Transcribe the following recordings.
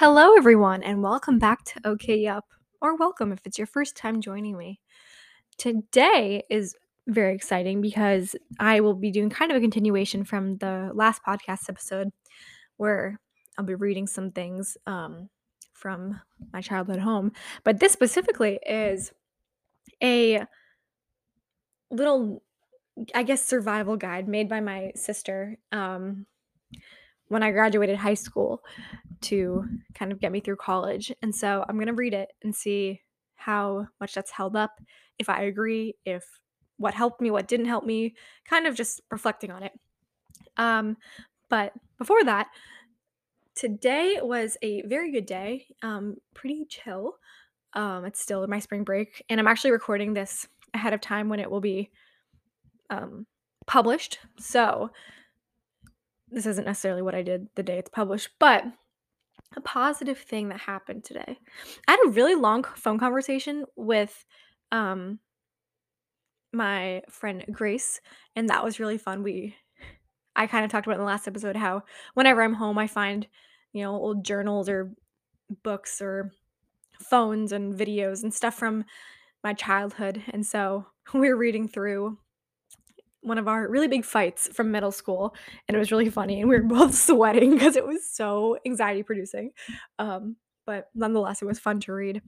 Hello, everyone, and welcome back to OK Yup, or welcome if it's your first time joining me. Today is very exciting because I will be doing kind of a continuation from the last podcast episode where I'll be reading some things um, from my childhood home. But this specifically is a little, I guess, survival guide made by my sister um, when I graduated high school to kind of get me through college. And so I'm going to read it and see how much that's held up, if I agree, if what helped me, what didn't help me, kind of just reflecting on it. Um, but before that, today was a very good day, um, pretty chill. Um, it's still my spring break, and I'm actually recording this ahead of time when it will be um, published. So this isn't necessarily what I did the day it's published, but a positive thing that happened today. I had a really long phone conversation with um my friend Grace and that was really fun. We I kind of talked about in the last episode how whenever I'm home I find, you know, old journals or books or phones and videos and stuff from my childhood. And so we're reading through one of our really big fights from middle school and it was really funny and we were both sweating because it was so anxiety producing um, but nonetheless it was fun to read.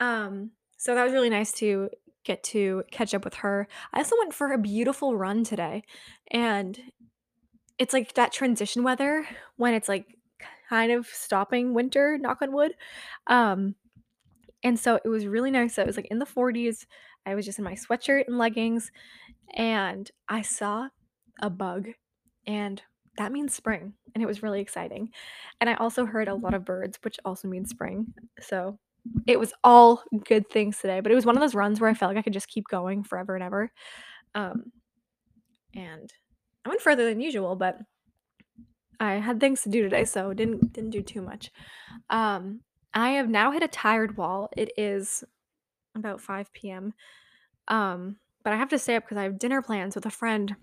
Um, so that was really nice to get to catch up with her. I also went for a beautiful run today and it's like that transition weather when it's like kind of stopping winter knock on wood um, and so it was really nice. It was like in the 40s i was just in my sweatshirt and leggings and I saw a bug, and that means spring, and it was really exciting. And I also heard a lot of birds, which also means spring. So it was all good things today, but it was one of those runs where I felt like I could just keep going forever and ever. Um, and I went further than usual, but I had things to do today, so didn't didn't do too much. Um, I have now hit a tired wall. It is about 5 p.m. Um, but I have to stay up because I have dinner plans with a friend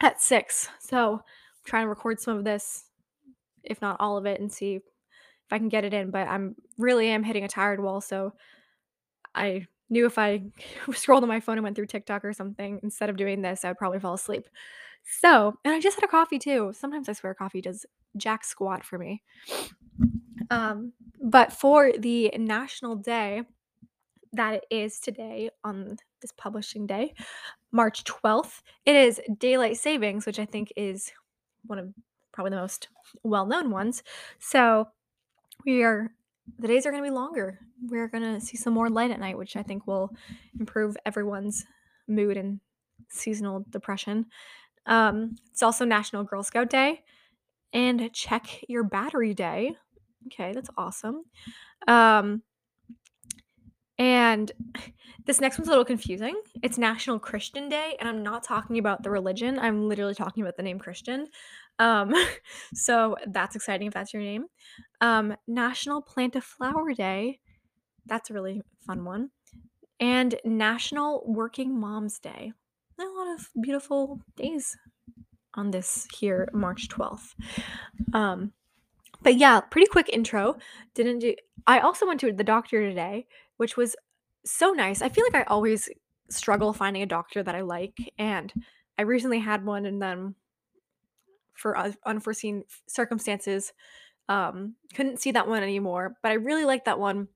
at 6. So, I'm trying to record some of this, if not all of it, and see if I can get it in. But I'm really am hitting a tired wall. So, I knew if I scrolled on my phone and went through TikTok or something instead of doing this, I would probably fall asleep. So, and I just had a coffee too. Sometimes I swear coffee does jack squat for me. Um, but for the national day that it is today on this publishing day, March 12th, it is daylight savings, which I think is one of probably the most well known ones. So we are, the days are going to be longer. We're going to see some more light at night, which I think will improve everyone's mood and seasonal depression. Um, it's also National Girl Scout Day and Check Your Battery Day. Okay, that's awesome. Um, and this next one's a little confusing. It's National Christian Day, and I'm not talking about the religion. I'm literally talking about the name Christian. Um, so that's exciting if that's your name. Um, National Plant a Flower Day. That's a really fun one. And National Working Moms Day. A lot of beautiful days on this here March 12th. Um, but yeah, pretty quick intro. Didn't do I also went to the doctor today, which was so nice. I feel like I always struggle finding a doctor that I like and I recently had one and then for unforeseen circumstances um couldn't see that one anymore, but I really liked that one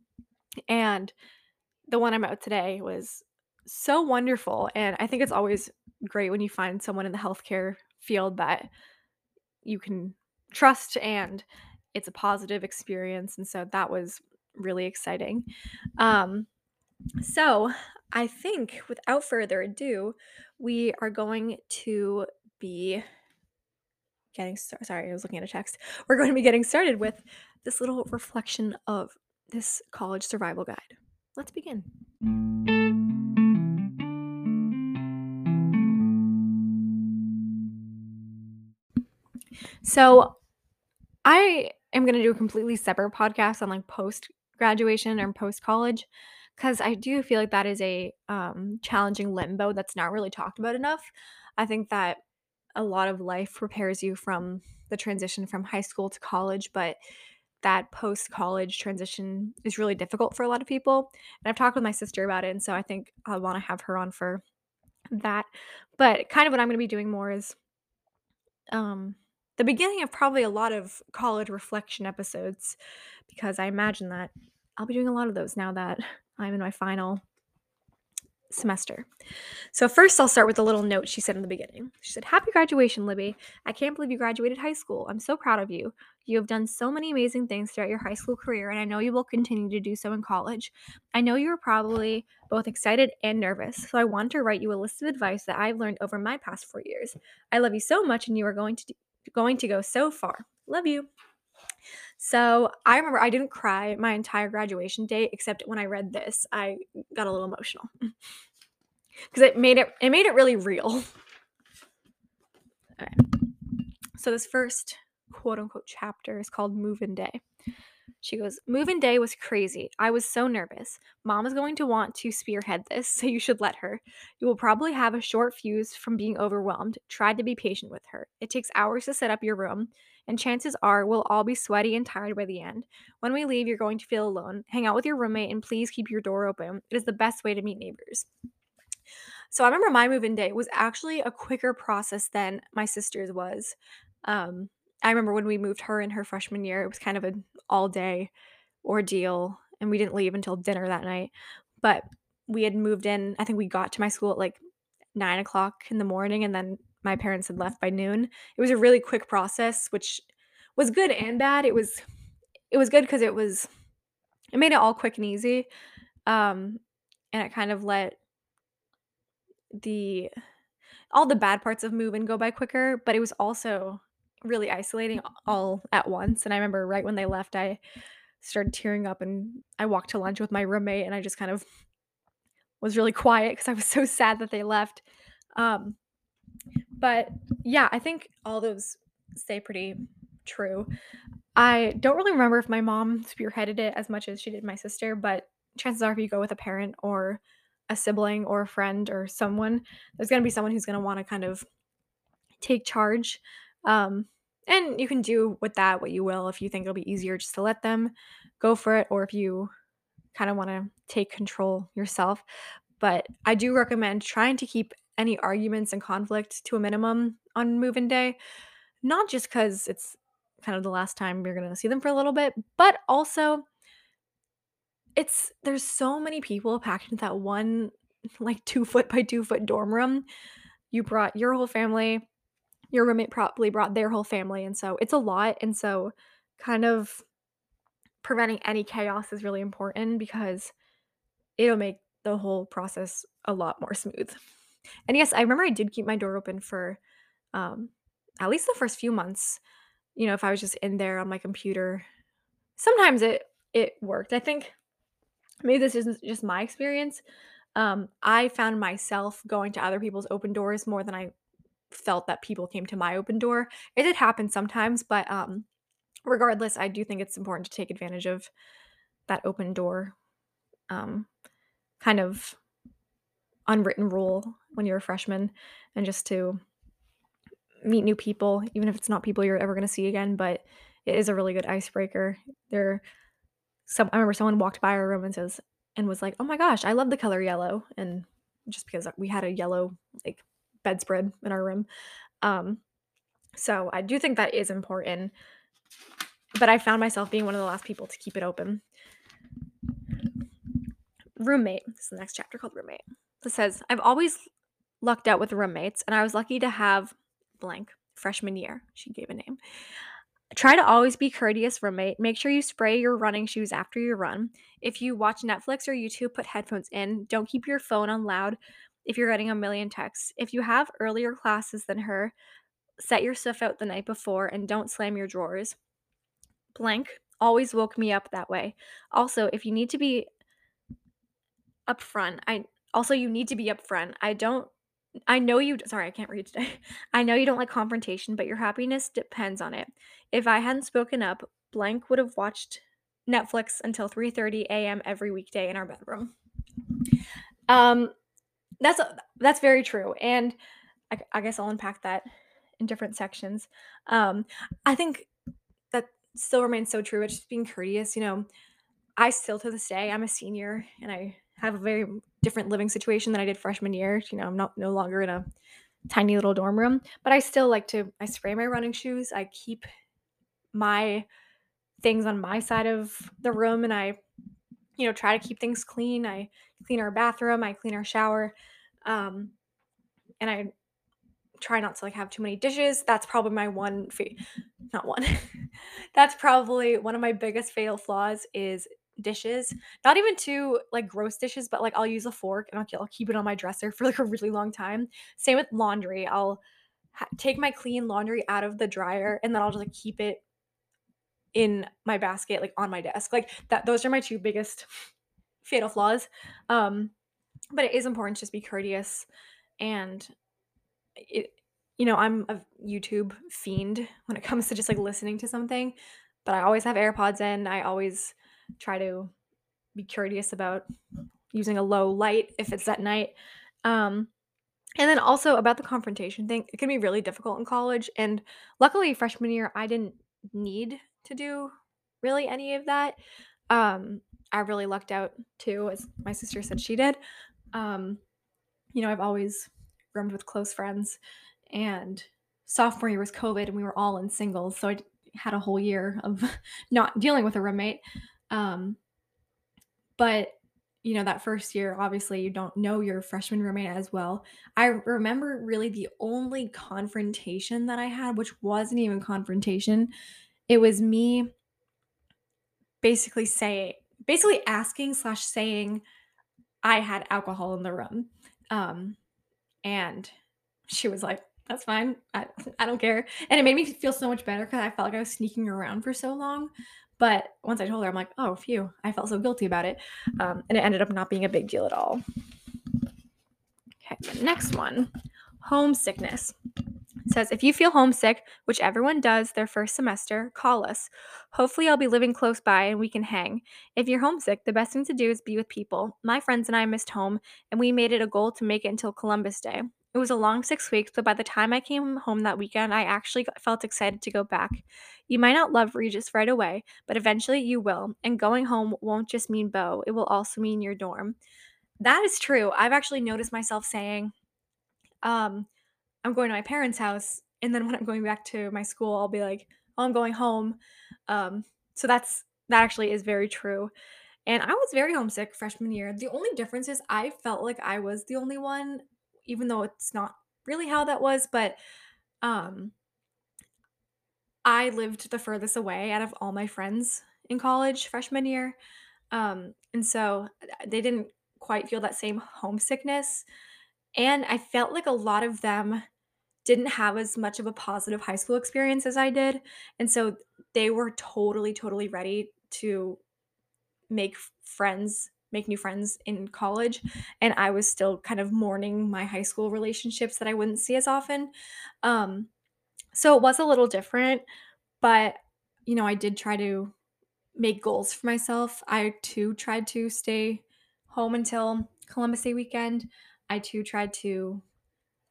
and the one I'm at today was so wonderful and I think it's always great when you find someone in the healthcare field that you can trust and it's a positive experience and so that was really exciting. Um, so i think without further ado we are going to be getting started sorry i was looking at a text. We're going to be getting started with this little reflection of this college survival guide. Let's begin. So I am going to do a completely separate podcast on like post graduation or post college because I do feel like that is a um, challenging limbo that's not really talked about enough. I think that a lot of life prepares you from the transition from high school to college, but that post college transition is really difficult for a lot of people. And I've talked with my sister about it. And so I think I want to have her on for that. But kind of what I'm going to be doing more is um, the beginning of probably a lot of college reflection episodes because I imagine that I'll be doing a lot of those now that I'm in my final semester. So, first, I'll start with a little note she said in the beginning. She said, Happy graduation, Libby. I can't believe you graduated high school. I'm so proud of you. You have done so many amazing things throughout your high school career, and I know you will continue to do so in college. I know you are probably both excited and nervous, so I want to write you a list of advice that I've learned over my past four years. I love you so much, and you are going to do, going to go so far. Love you. So I remember I didn't cry my entire graduation day, except when I read this, I got a little emotional because it made it it made it really real. Okay. So this first quote unquote chapter is called Move In Day. She goes, Move in day was crazy. I was so nervous. Mom is going to want to spearhead this, so you should let her. You will probably have a short fuse from being overwhelmed. Try to be patient with her. It takes hours to set up your room, and chances are we'll all be sweaty and tired by the end. When we leave, you're going to feel alone. Hang out with your roommate and please keep your door open. It is the best way to meet neighbors. So I remember my move in day was actually a quicker process than my sister's was. Um, I remember when we moved her in her freshman year, it was kind of an all day ordeal, and we didn't leave until dinner that night. But we had moved in, I think we got to my school at like nine o'clock in the morning, and then my parents had left by noon. It was a really quick process, which was good and bad. It was it was good because it was it made it all quick and easy. Um, and it kind of let the all the bad parts of moving go by quicker, but it was also really isolating all at once. And I remember right when they left, I started tearing up and I walked to lunch with my roommate and I just kind of was really quiet because I was so sad that they left. Um, but yeah, I think all those stay pretty true. I don't really remember if my mom spearheaded it as much as she did my sister, but chances are if you go with a parent or a sibling or a friend or someone, there's going to be someone who's going to want to kind of take charge. Um, and you can do with that what you will. If you think it'll be easier just to let them go for it, or if you kind of want to take control yourself. But I do recommend trying to keep any arguments and conflict to a minimum on move in day, not just because it's kind of the last time you're going to see them for a little bit, but also it's there's so many people packed into that one like two foot by two foot dorm room. You brought your whole family, your roommate probably brought their whole family, and so it's a lot. And so, kind of preventing any chaos is really important because it'll make the whole process a lot more smooth. And yes, I remember I did keep my door open for um, at least the first few months. You know, if I was just in there on my computer, sometimes it it worked. I think maybe this isn't just my experience. Um, I found myself going to other people's open doors more than I felt that people came to my open door. It did happen sometimes, but um, regardless, I do think it's important to take advantage of that open door um, kind of unwritten rule when you're a freshman and just to meet new people, even if it's not people you're ever going to see again, but it is a really good icebreaker. There some I remember someone walked by our room and says and was like, "Oh my gosh, I love the color yellow." And just because we had a yellow like bedspread in our room. Um so I do think that is important. But I found myself being one of the last people to keep it open. Roommate. This is the next chapter called Roommate. It says, I've always lucked out with roommates, and I was lucky to have blank freshman year. She gave a name. Try to always be courteous, roommate. Make sure you spray your running shoes after you run. If you watch Netflix or YouTube, put headphones in. Don't keep your phone on loud if you're getting a million texts. If you have earlier classes than her, set your stuff out the night before and don't slam your drawers. Blank always woke me up that way. Also, if you need to be upfront, I also you need to be upfront. I don't I know you sorry, I can't read today. I know you don't like confrontation, but your happiness depends on it. If I hadn't spoken up, blank would have watched Netflix until 3:30 a.m. every weekday in our bedroom. Um that's that's very true and I, I guess I'll unpack that in different sections. Um I think that still remains so true. It's just being courteous. You know, I still to this day, I'm a senior and I have a very different living situation than I did freshman year. You know, I'm not no longer in a tiny little dorm room, but I still like to I spray my running shoes. I keep my things on my side of the room and I you know try to keep things clean. I clean our bathroom, I clean our shower. Um and I try not to like have too many dishes. That's probably my one fa- not one. That's probably one of my biggest fatal flaws is dishes. Not even too like gross dishes, but like I'll use a fork and I'll, I'll keep it on my dresser for like a really long time. Same with laundry. I'll ha- take my clean laundry out of the dryer and then I'll just like keep it in my basket like on my desk. Like that those are my two biggest fatal flaws. Um but it is important to just be courteous and it you know, I'm a YouTube fiend when it comes to just like listening to something, but I always have AirPods in. I always try to be courteous about using a low light if it's at night. Um, and then also about the confrontation thing, it can be really difficult in college. And luckily, freshman year, I didn't need to do really any of that. Um, I really lucked out too, as my sister said she did. Um, you know, I've always roomed with close friends, and sophomore year was COVID, and we were all in singles, so I had a whole year of not dealing with a roommate. Um, but you know, that first year, obviously, you don't know your freshman roommate as well. I remember really the only confrontation that I had, which wasn't even confrontation. It was me basically saying, basically asking slash saying I had alcohol in the room. Um, and she was like, "That's fine. I I don't care." And it made me feel so much better because I felt like I was sneaking around for so long. But once I told her, I'm like, "Oh, phew!" I felt so guilty about it, um, and it ended up not being a big deal at all. Okay, the next one, homesickness. Says, if you feel homesick, which everyone does their first semester, call us. Hopefully, I'll be living close by and we can hang. If you're homesick, the best thing to do is be with people. My friends and I missed home, and we made it a goal to make it until Columbus Day. It was a long six weeks, but by the time I came home that weekend, I actually felt excited to go back. You might not love Regis right away, but eventually you will. And going home won't just mean Bo, it will also mean your dorm. That is true. I've actually noticed myself saying, um, I'm going to my parents' house, and then when I'm going back to my school, I'll be like, "Oh, I'm going home." Um, so that's that actually is very true. And I was very homesick freshman year. The only difference is I felt like I was the only one, even though it's not really how that was, but um I lived the furthest away out of all my friends in college freshman year. Um, and so uh, they didn't quite feel that same homesickness. And I felt like a lot of them didn't have as much of a positive high school experience as I did. And so they were totally, totally ready to make friends, make new friends in college. And I was still kind of mourning my high school relationships that I wouldn't see as often. Um, so it was a little different, but you know, I did try to make goals for myself. I too tried to stay home until Columbus Day weekend. I too tried to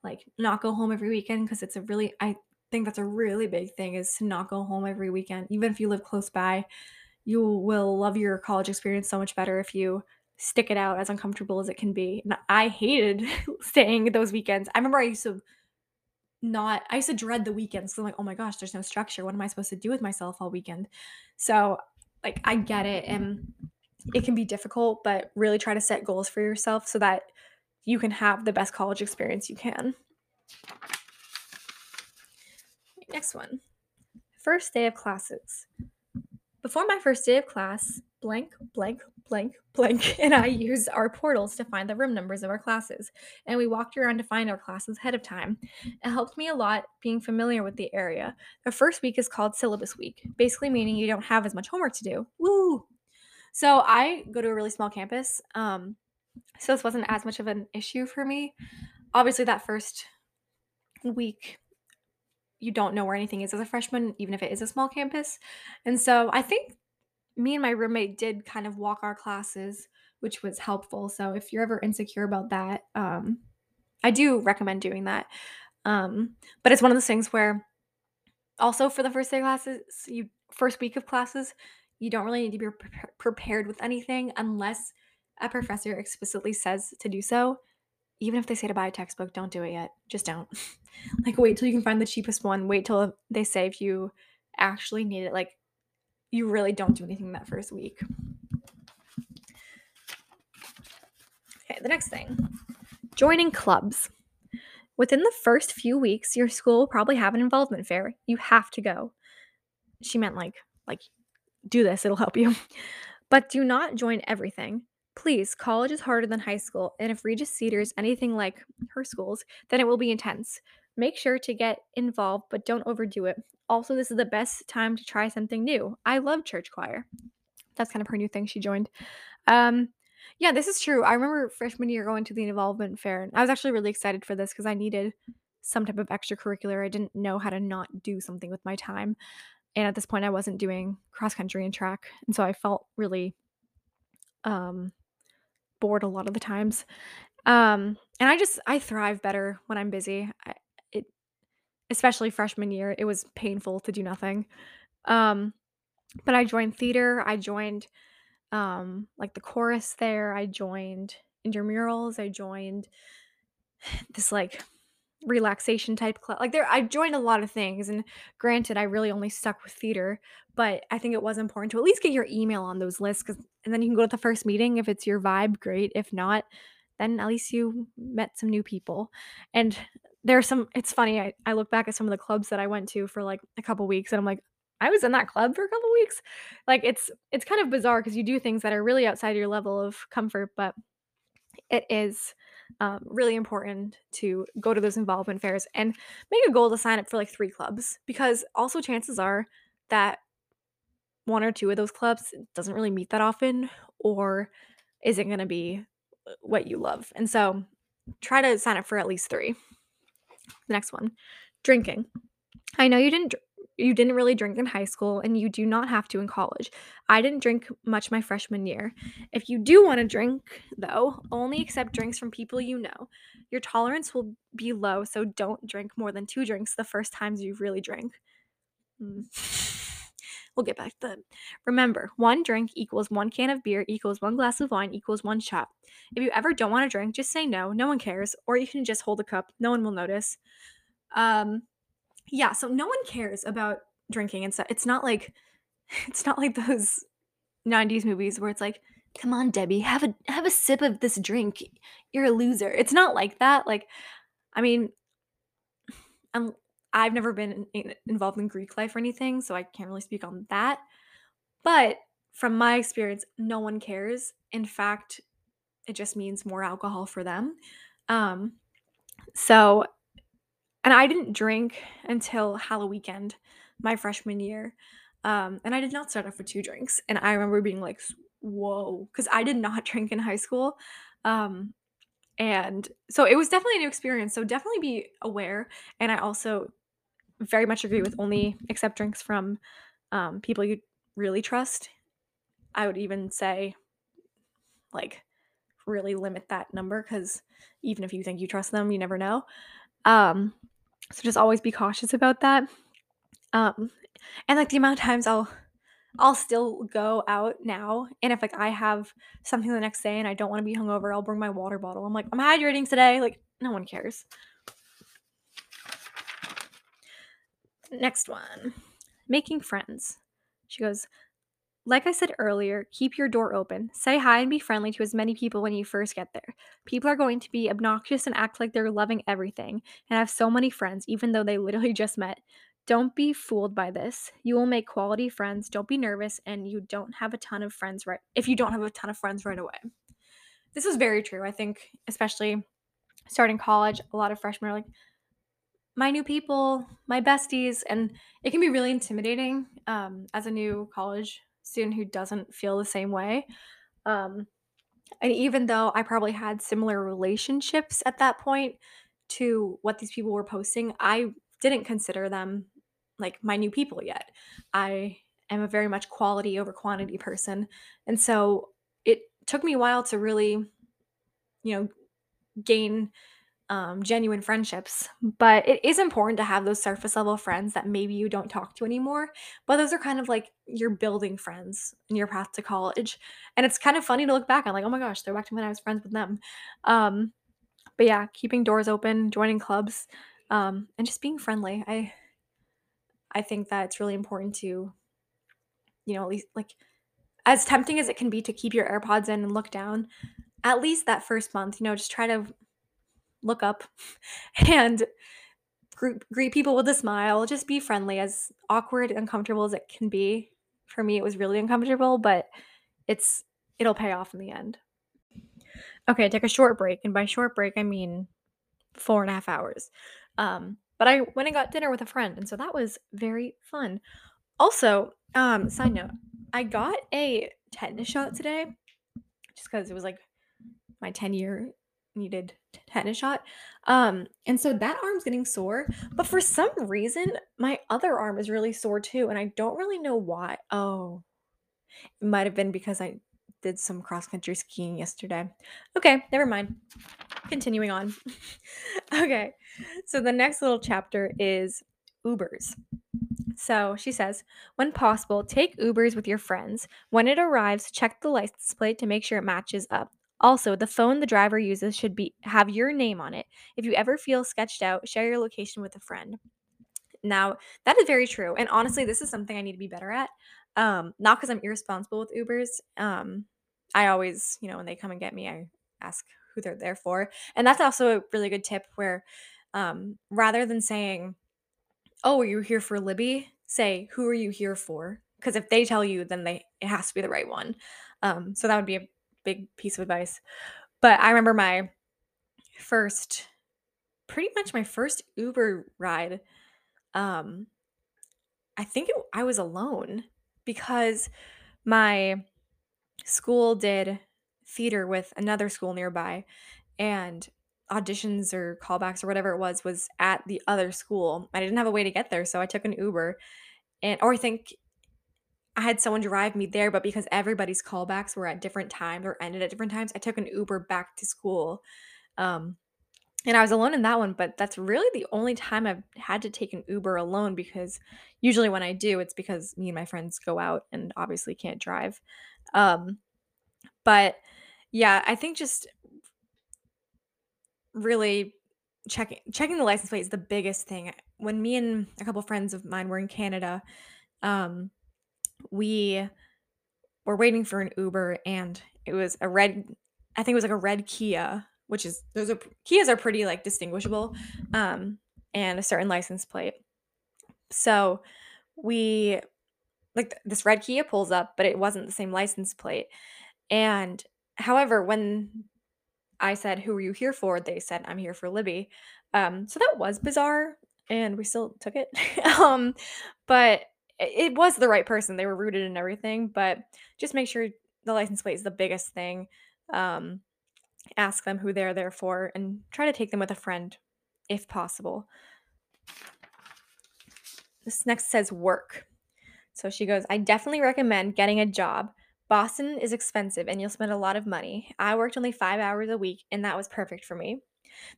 like not go home every weekend because it's a really I think that's a really big thing is to not go home every weekend. Even if you live close by, you will love your college experience so much better if you stick it out as uncomfortable as it can be. And I hated staying those weekends. I remember I used to not I used to dread the weekends. So I'm like, oh my gosh, there's no structure. What am I supposed to do with myself all weekend? So like I get it and it can be difficult, but really try to set goals for yourself so that you can have the best college experience you can. Next one. First day of classes. Before my first day of class, blank, blank, blank, blank, and I used our portals to find the room numbers of our classes, and we walked around to find our classes ahead of time. It helped me a lot being familiar with the area. The first week is called syllabus week, basically meaning you don't have as much homework to do. Woo! So I go to a really small campus, um, so this wasn't as much of an issue for me. Obviously, that first week you don't know where anything is as a freshman, even if it is a small campus. And so I think me and my roommate did kind of walk our classes, which was helpful. So if you're ever insecure about that, um, I do recommend doing that. Um, but it's one of those things where also for the first day classes, you first week of classes, you don't really need to be pre- prepared with anything unless a professor explicitly says to do so. Even if they say to buy a textbook, don't do it yet. Just don't. like, wait till you can find the cheapest one. Wait till they say if you actually need it. Like, you really don't do anything that first week. Okay, the next thing joining clubs. Within the first few weeks, your school will probably have an involvement fair. You have to go. She meant like, like, do this, it'll help you. But do not join everything. Please, college is harder than high school, and if Regis Cedars anything like her schools, then it will be intense. Make sure to get involved, but don't overdo it. Also, this is the best time to try something new. I love church choir. That's kind of her new thing she joined. Um, yeah, this is true. I remember freshman year going to the involvement fair, and I was actually really excited for this because I needed some type of extracurricular. I didn't know how to not do something with my time. And at this point, I wasn't doing cross country and track. And so I felt really um, bored a lot of the times. Um, and I just, I thrive better when I'm busy. I, it, especially freshman year, it was painful to do nothing. Um, but I joined theater. I joined um, like the chorus there. I joined intramurals. I joined this like relaxation type club. Like there I joined a lot of things and granted I really only stuck with theater, but I think it was important to at least get your email on those lists cuz and then you can go to the first meeting if it's your vibe, great. If not, then at least you met some new people. And there's some it's funny I, I look back at some of the clubs that I went to for like a couple weeks and I'm like I was in that club for a couple weeks. Like it's it's kind of bizarre because you do things that are really outside your level of comfort, but it is um, really important to go to those involvement fairs and make a goal to sign up for like three clubs because also chances are that one or two of those clubs doesn't really meet that often or isn't going to be what you love. And so try to sign up for at least three. The next one drinking. I know you didn't you didn't really drink in high school and you do not have to in college. I didn't drink much my freshman year. If you do want to drink, though, only accept drinks from people you know. Your tolerance will be low, so don't drink more than two drinks the first times you really drink. Mm. we'll get back to that. Remember, one drink equals one can of beer equals one glass of wine equals one shot. If you ever don't want to drink, just say no. No one cares. Or you can just hold a cup. No one will notice. Um, yeah, so no one cares about drinking and stuff. It's not like it's not like those 90s movies where it's like, "Come on, Debbie, have a have a sip of this drink. You're a loser." It's not like that. Like, I mean, I'm I've never been in, involved in Greek life or anything, so I can't really speak on that. But from my experience, no one cares. In fact, it just means more alcohol for them. Um, so and I didn't drink until Halloween weekend my freshman year. Um, and I did not start off with two drinks. And I remember being like, whoa, because I did not drink in high school. Um, and so it was definitely a new experience. So definitely be aware. And I also very much agree with only accept drinks from um, people you really trust. I would even say, like, really limit that number because even if you think you trust them, you never know. Um, so just always be cautious about that. Um, and like the amount of times I'll I'll still go out now, and if like I have something the next day and I don't want to be hungover, I'll bring my water bottle. I'm like, I'm hydrating today. Like no one cares. Next one, making friends. She goes, like I said earlier, keep your door open. Say hi and be friendly to as many people when you first get there. People are going to be obnoxious and act like they're loving everything and have so many friends, even though they literally just met. Don't be fooled by this. You will make quality friends. Don't be nervous, and you don't have a ton of friends right if you don't have a ton of friends right away. This is very true. I think, especially starting college, a lot of freshmen are like, my new people, my besties, and it can be really intimidating um, as a new college student who doesn't feel the same way. Um, and even though I probably had similar relationships at that point to what these people were posting, I didn't consider them like my new people yet. I am a very much quality over quantity person. And so it took me a while to really, you know, gain um, genuine friendships. But it is important to have those surface level friends that maybe you don't talk to anymore. But those are kind of like you're building friends in your path to college. And it's kind of funny to look back on, like, oh my gosh, they're back to when I was friends with them. Um, but yeah, keeping doors open, joining clubs, um, and just being friendly. I I think that it's really important to, you know, at least like as tempting as it can be to keep your AirPods in and look down, at least that first month, you know, just try to look up and greet, greet people with a smile. Just be friendly, as awkward and uncomfortable as it can be. For me, it was really uncomfortable, but it's it'll pay off in the end. Okay, take a short break, and by short break, I mean four and a half hours. Um, but I went and got dinner with a friend, and so that was very fun. Also, um, side note, I got a tetanus shot today, just because it was like my 10 year needed tetanus shot. Um, and so that arm's getting sore, but for some reason, my other arm is really sore too, and I don't really know why. Oh, it might have been because I did some cross country skiing yesterday. Okay, never mind. Continuing on. okay, so the next little chapter is Ubers. So she says, when possible, take Ubers with your friends. When it arrives, check the license plate to make sure it matches up. Also, the phone the driver uses should be have your name on it. If you ever feel sketched out, share your location with a friend. Now, that is very true. And honestly, this is something I need to be better at. Um, not because I'm irresponsible with Ubers. Um, I always, you know, when they come and get me, I ask who they're there for. And that's also a really good tip where um, rather than saying, Oh, are you here for Libby? Say, who are you here for? Because if they tell you, then they it has to be the right one. Um, so that would be a big piece of advice. But I remember my first, pretty much my first Uber ride. Um, I think it, I was alone because my school did theater with another school nearby, and auditions or callbacks or whatever it was was at the other school. I didn't have a way to get there, so I took an Uber. And or I think I had someone drive me there, but because everybody's callbacks were at different times or ended at different times, I took an Uber back to school. Um, and I was alone in that one, but that's really the only time I've had to take an Uber alone because usually when I do, it's because me and my friends go out and obviously can't drive. Um, but yeah, I think just really checking checking the license plate is the biggest thing. When me and a couple friends of mine were in Canada, um, we were waiting for an Uber and it was a red I think it was like a red Kia, which is those are Kias are pretty like distinguishable, um, and a certain license plate. So we like th- this red Kia pulls up, but it wasn't the same license plate. And however, when I said, "Who are you here for?" They said, "I'm here for Libby." Um, so that was bizarre, and we still took it. um, but it was the right person. They were rooted in everything, but just make sure the license plate is the biggest thing. Um, ask them who they're there for, and try to take them with a friend, if possible. This next says work. So she goes, I definitely recommend getting a job. Boston is expensive and you'll spend a lot of money. I worked only five hours a week and that was perfect for me.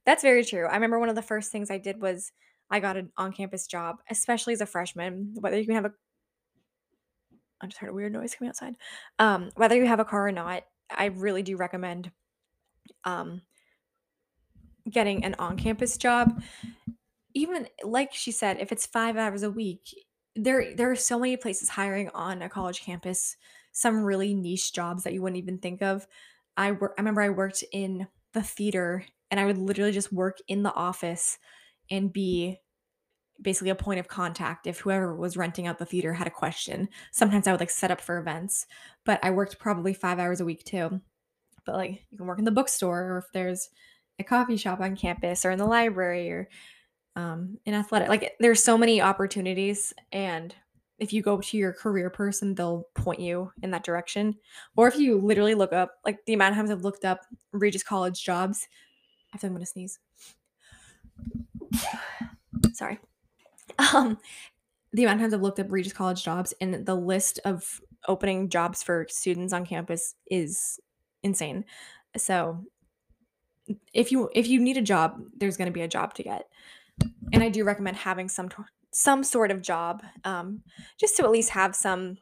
That's very true. I remember one of the first things I did was I got an on campus job, especially as a freshman. Whether you can have a I just heard a weird noise coming outside. Um, whether you have a car or not, I really do recommend um, getting an on campus job. Even like she said, if it's five hours a week, there there are so many places hiring on a college campus some really niche jobs that you wouldn't even think of. I work I remember I worked in the theater and I would literally just work in the office and be basically a point of contact if whoever was renting out the theater had a question. Sometimes I would like set up for events, but I worked probably 5 hours a week too. But like you can work in the bookstore or if there's a coffee shop on campus or in the library or um, in athletic. Like there's so many opportunities and if you go to your career person, they'll point you in that direction. Or if you literally look up, like the amount of times I've looked up Regis College jobs, I think I'm gonna sneeze. Sorry. Um, the amount of times I've looked up Regis College jobs and the list of opening jobs for students on campus is insane. So if you if you need a job, there's going to be a job to get. And I do recommend having some some sort of job um, just to at least have some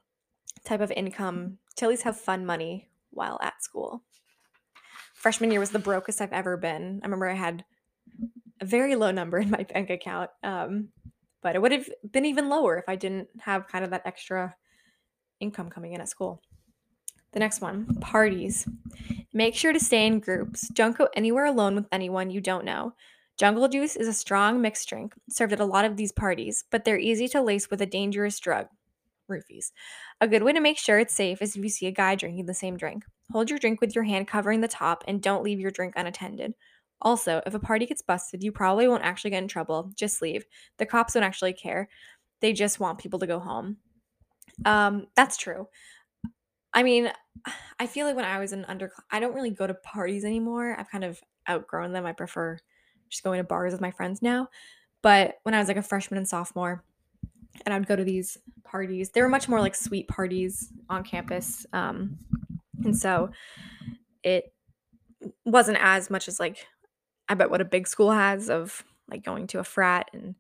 type of income to at least have fun money while at school. Freshman year was the brokest I've ever been. I remember I had a very low number in my bank account, um, but it would have been even lower if I didn't have kind of that extra income coming in at school. The next one parties. Make sure to stay in groups. Don't go anywhere alone with anyone you don't know. Jungle juice is a strong mixed drink served at a lot of these parties, but they're easy to lace with a dangerous drug roofies. A good way to make sure it's safe is if you see a guy drinking the same drink. Hold your drink with your hand covering the top and don't leave your drink unattended. Also, if a party gets busted, you probably won't actually get in trouble. Just leave. The cops don't actually care. They just want people to go home. Um, that's true. I mean, I feel like when I was in under, I don't really go to parties anymore. I've kind of outgrown them. I prefer just going to bars with my friends now. But when I was like a freshman and sophomore, and I would go to these parties, they were much more like suite parties on campus. Um, and so it wasn't as much as like I bet what a big school has of like going to a frat and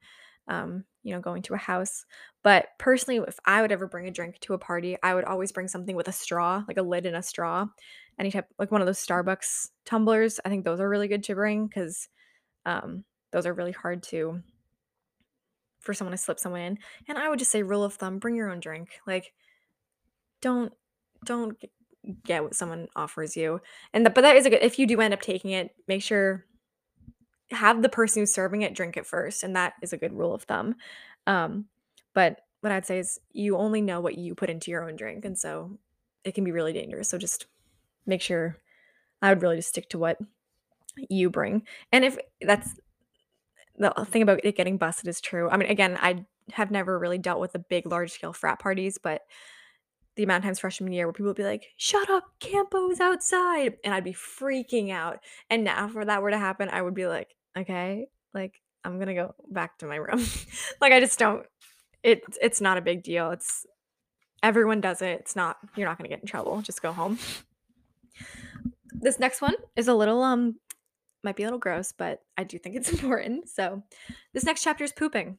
um, you know, going to a house. But personally, if I would ever bring a drink to a party, I would always bring something with a straw, like a lid and a straw. Any type, like one of those Starbucks tumblers. I think those are really good to bring because um, those are really hard to for someone to slip someone in. And I would just say, rule of thumb: bring your own drink. Like, don't don't get what someone offers you. And the, but that is a good. If you do end up taking it, make sure have the person who's serving it drink it first, and that is a good rule of thumb. Um, but what I'd say is you only know what you put into your own drink, and so it can be really dangerous. So just make sure. I would really just stick to what you bring, and if that's the thing about it getting busted is true. I mean, again, I have never really dealt with the big, large scale frat parties, but the amount of times freshman year where people would be like, "Shut up, Campo's outside," and I'd be freaking out. And now, for that were to happen, I would be like, "Okay, like I'm gonna go back to my room." like I just don't. It it's not a big deal. It's everyone does it. It's not. You're not gonna get in trouble. Just go home. This next one is a little um might be a little gross, but I do think it's important. So, this next chapter is pooping.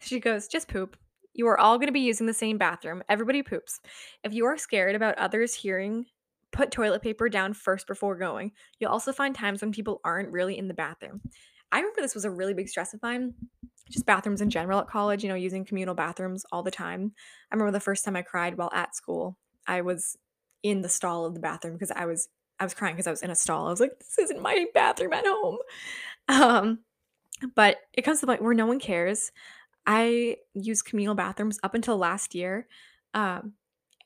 She goes, just poop. You are all going to be using the same bathroom. Everybody poops. If you are scared about others hearing, put toilet paper down first before going. You'll also find times when people aren't really in the bathroom. I remember this was a really big stress of mine, just bathrooms in general at college, you know, using communal bathrooms all the time. I remember the first time I cried while at school, I was in the stall of the bathroom because I was I was crying because I was in a stall. I was like, this isn't my bathroom at home. Um, but it comes to the point where no one cares. I used communal bathrooms up until last year. Um,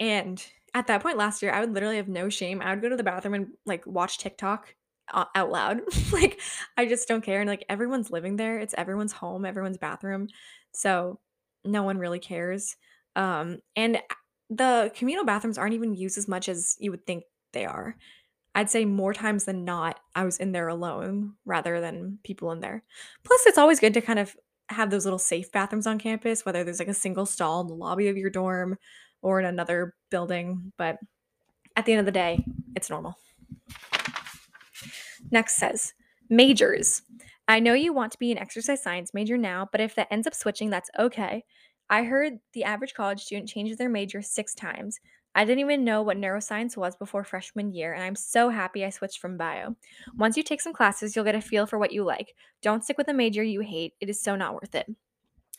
and at that point last year, I would literally have no shame. I would go to the bathroom and like watch TikTok out loud. like I just don't care and like everyone's living there. It's everyone's home, everyone's bathroom. So no one really cares. Um and the communal bathrooms aren't even used as much as you would think they are. I'd say more times than not I was in there alone rather than people in there. Plus it's always good to kind of have those little safe bathrooms on campus, whether there's like a single stall in the lobby of your dorm or in another building, but at the end of the day, it's normal. Next says, majors. I know you want to be an exercise science major now, but if that ends up switching, that's okay. I heard the average college student changes their major six times. I didn't even know what neuroscience was before freshman year, and I'm so happy I switched from bio. Once you take some classes, you'll get a feel for what you like. Don't stick with a major you hate, it is so not worth it.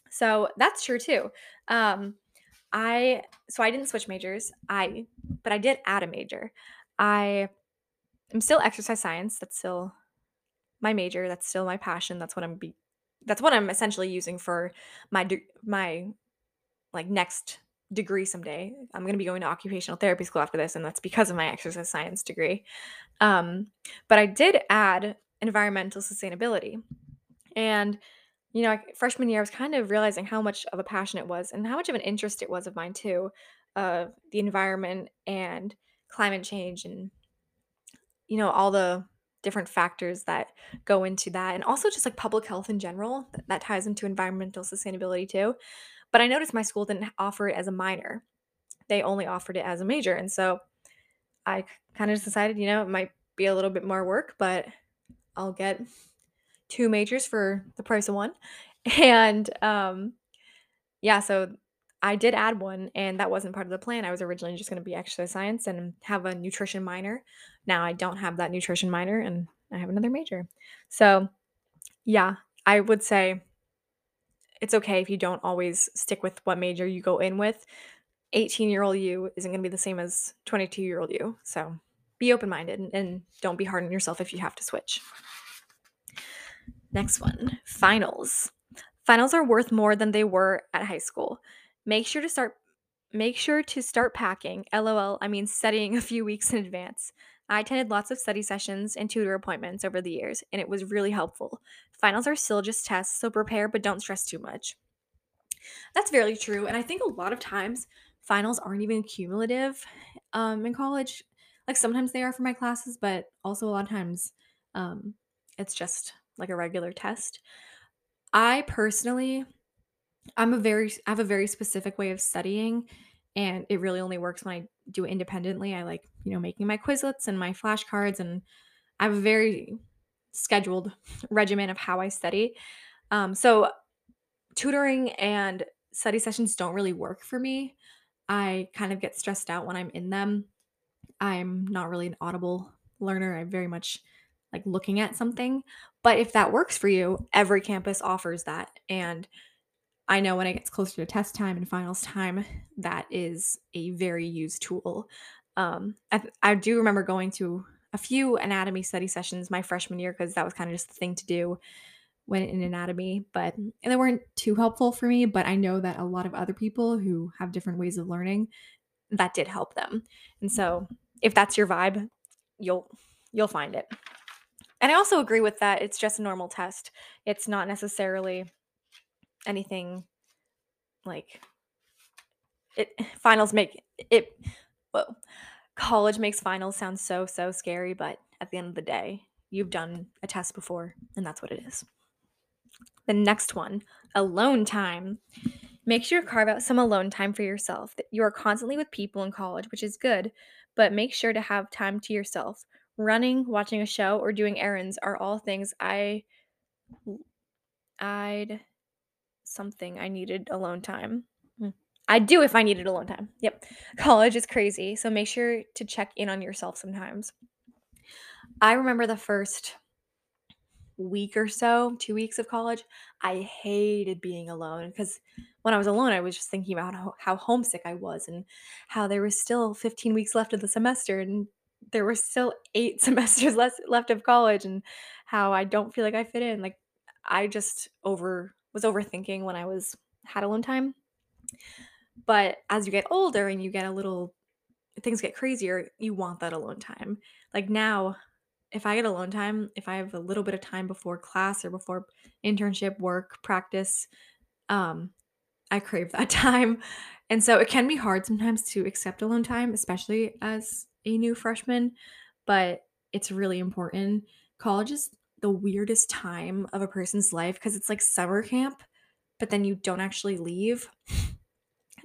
So that's true too. Um, I so I didn't switch majors. I but I did add a major. I am still exercise science. That's still my major. That's still my passion. That's what I'm be that's what I'm essentially using for my de- my like next degree someday. I'm going to be going to occupational therapy school after this and that's because of my exercise science degree. Um but I did add environmental sustainability. And you know, freshman year I was kind of realizing how much of a passion it was and how much of an interest it was of mine too of the environment and climate change and you know all the different factors that go into that and also just like public health in general that, that ties into environmental sustainability too. But i noticed my school didn't offer it as a minor. They only offered it as a major and so i kind of decided you know it might be a little bit more work but I'll get two majors for the price of one. And um yeah, so I did add one and that wasn't part of the plan. I was originally just going to be exercise science and have a nutrition minor. Now I don't have that nutrition minor and I have another major. So, yeah, I would say it's okay if you don't always stick with what major you go in with. 18 year old you isn't going to be the same as 22 year old you. So be open minded and, and don't be hard on yourself if you have to switch. Next one finals. Finals are worth more than they were at high school. Make sure to start make sure to start packing. LOL, I mean studying a few weeks in advance. I attended lots of study sessions and tutor appointments over the years, and it was really helpful. Finals are still just tests, so prepare but don't stress too much. That's very true, and I think a lot of times finals aren't even cumulative um, in college. Like sometimes they are for my classes, but also a lot of times um, it's just like a regular test. I personally, I'm a very, I have a very specific way of studying, and it really only works when I do it independently. I like, you know, making my Quizlets and my flashcards, and I have a very scheduled regimen of how I study. Um, so tutoring and study sessions don't really work for me. I kind of get stressed out when I'm in them. I'm not really an audible learner. I very much like looking at something. But if that works for you, every campus offers that. And I know when it gets closer to test time and finals time, that is a very used tool. Um, I, I do remember going to a few anatomy study sessions my freshman year because that was kind of just the thing to do when in anatomy, but and they weren't too helpful for me. But I know that a lot of other people who have different ways of learning, that did help them. And so if that's your vibe, you'll you'll find it. And I also agree with that. It's just a normal test. It's not necessarily anything like it finals make it well college makes finals sound so so scary but at the end of the day you've done a test before and that's what it is the next one alone time make sure to carve out some alone time for yourself you are constantly with people in college which is good but make sure to have time to yourself running watching a show or doing errands are all things i i'd something I needed alone time. Hmm. I'd do if I needed alone time. Yep. College is crazy. So make sure to check in on yourself sometimes. I remember the first week or so, two weeks of college, I hated being alone because when I was alone, I was just thinking about how, how homesick I was and how there was still 15 weeks left of the semester and there were still eight semesters less left of college and how I don't feel like I fit in. Like I just over was overthinking when I was had alone time. But as you get older and you get a little things get crazier, you want that alone time. Like now, if I get alone time, if I have a little bit of time before class or before internship, work, practice, um, I crave that time. And so it can be hard sometimes to accept alone time, especially as a new freshman, but it's really important. College is the weirdest time of a person's life because it's like summer camp, but then you don't actually leave.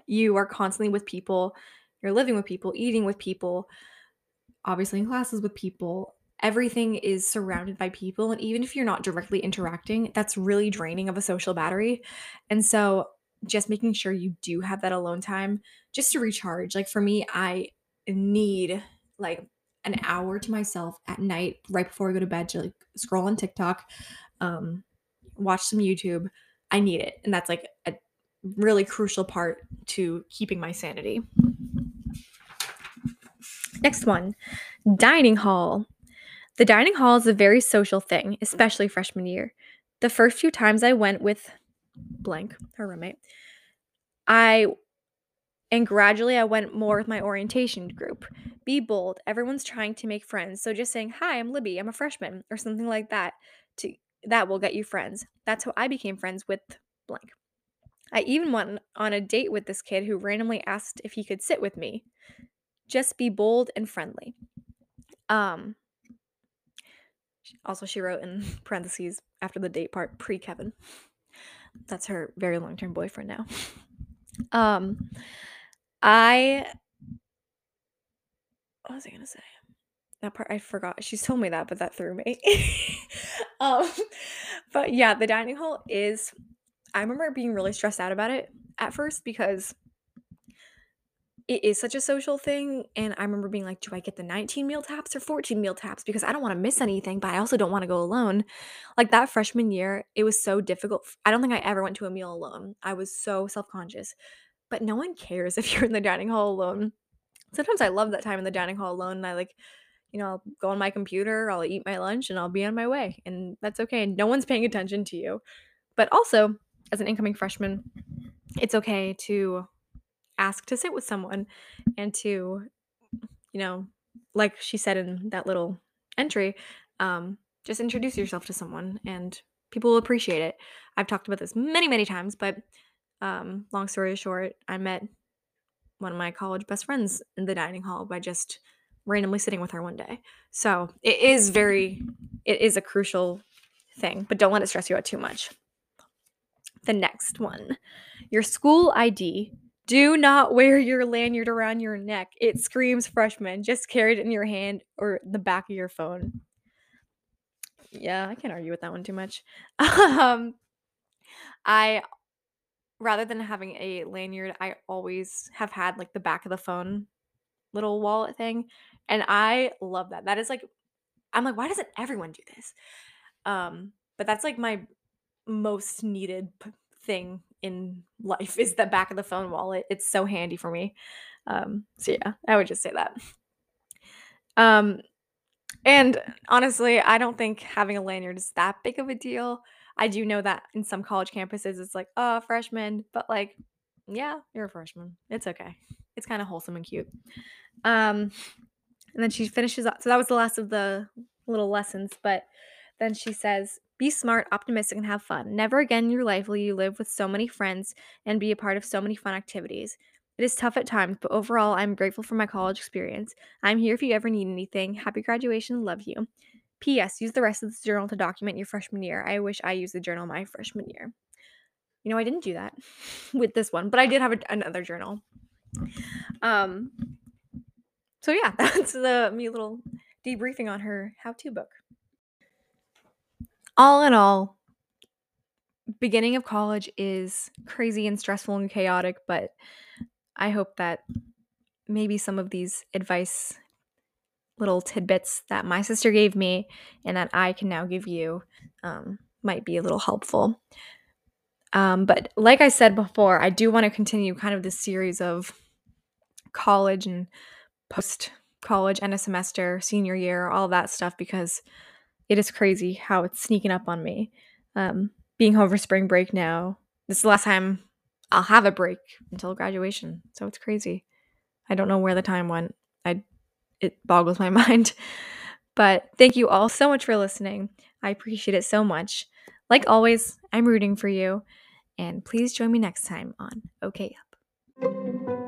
You are constantly with people, you're living with people, eating with people, obviously in classes with people. Everything is surrounded by people. And even if you're not directly interacting, that's really draining of a social battery. And so, just making sure you do have that alone time just to recharge. Like for me, I need like an hour to myself at night right before I go to bed to like scroll on TikTok, um, watch some YouTube. I need it. And that's like a really crucial part to keeping my sanity. Next one dining hall. The dining hall is a very social thing, especially freshman year. The first few times I went with blank, her roommate, I and gradually I went more with my orientation group. Be bold. Everyone's trying to make friends. So just saying, "Hi, I'm Libby. I'm a freshman," or something like that to that will get you friends. That's how I became friends with blank. I even went on a date with this kid who randomly asked if he could sit with me. Just be bold and friendly. Um also she wrote in parentheses after the date part pre Kevin. That's her very long-term boyfriend now. Um I what was I gonna say? that part I forgot. She's told me that, but that threw me. um, but yeah, the dining hall is. I remember being really stressed out about it at first because it is such a social thing. And I remember being like, do I get the 19 meal taps or 14 meal taps? Because I don't want to miss anything, but I also don't want to go alone. Like that freshman year, it was so difficult. I don't think I ever went to a meal alone. I was so self conscious. But no one cares if you're in the dining hall alone. Sometimes I love that time in the dining hall alone. And I like, you know, I'll go on my computer, I'll eat my lunch, and I'll be on my way. And that's okay. No one's paying attention to you. But also, as an incoming freshman, it's okay to ask to sit with someone and to, you know, like she said in that little entry, um, just introduce yourself to someone and people will appreciate it. I've talked about this many, many times, but um, long story short, I met one of my college best friends in the dining hall by just randomly sitting with her one day. So it is very, it is a crucial thing, but don't let it stress you out too much. The next one your school ID. Do not wear your lanyard around your neck. It screams freshman. Just carry it in your hand or the back of your phone. Yeah, I can't argue with that one too much. um, I rather than having a lanyard, I always have had like the back of the phone little wallet thing. And I love that. That is like I'm like, why doesn't everyone do this? Um, but that's like my most needed p- thing in life is the back of the phone wallet. It's so handy for me. Um, so yeah, I would just say that. Um, and honestly, I don't think having a lanyard is that big of a deal. I do know that in some college campuses it's like, oh, freshman, but like, yeah, you're a freshman. It's okay. It's kind of wholesome and cute. Um, and then she finishes up. So that was the last of the little lessons. But then she says, be smart, optimistic, and have fun. Never again in your life will you live with so many friends and be a part of so many fun activities. It is tough at times, but overall, I'm grateful for my college experience. I'm here if you ever need anything. Happy graduation. Love you. P.S. Use the rest of this journal to document your freshman year. I wish I used the journal my freshman year. You know, I didn't do that with this one, but I did have a, another journal. Um, so yeah, that's the me little debriefing on her how-to book. All in all, beginning of college is crazy and stressful and chaotic, but I hope that maybe some of these advice little tidbits that my sister gave me and that I can now give you um, might be a little helpful. Um, but like I said before, I do want to continue kind of this series of college and post college and a semester, senior year, all that stuff because it is crazy how it's sneaking up on me. Um, being home for spring break now, this is the last time I'll have a break until graduation. So it's crazy. I don't know where the time went. I it boggles my mind. But thank you all so much for listening. I appreciate it so much. Like always, I'm rooting for you. And please join me next time on OK Up.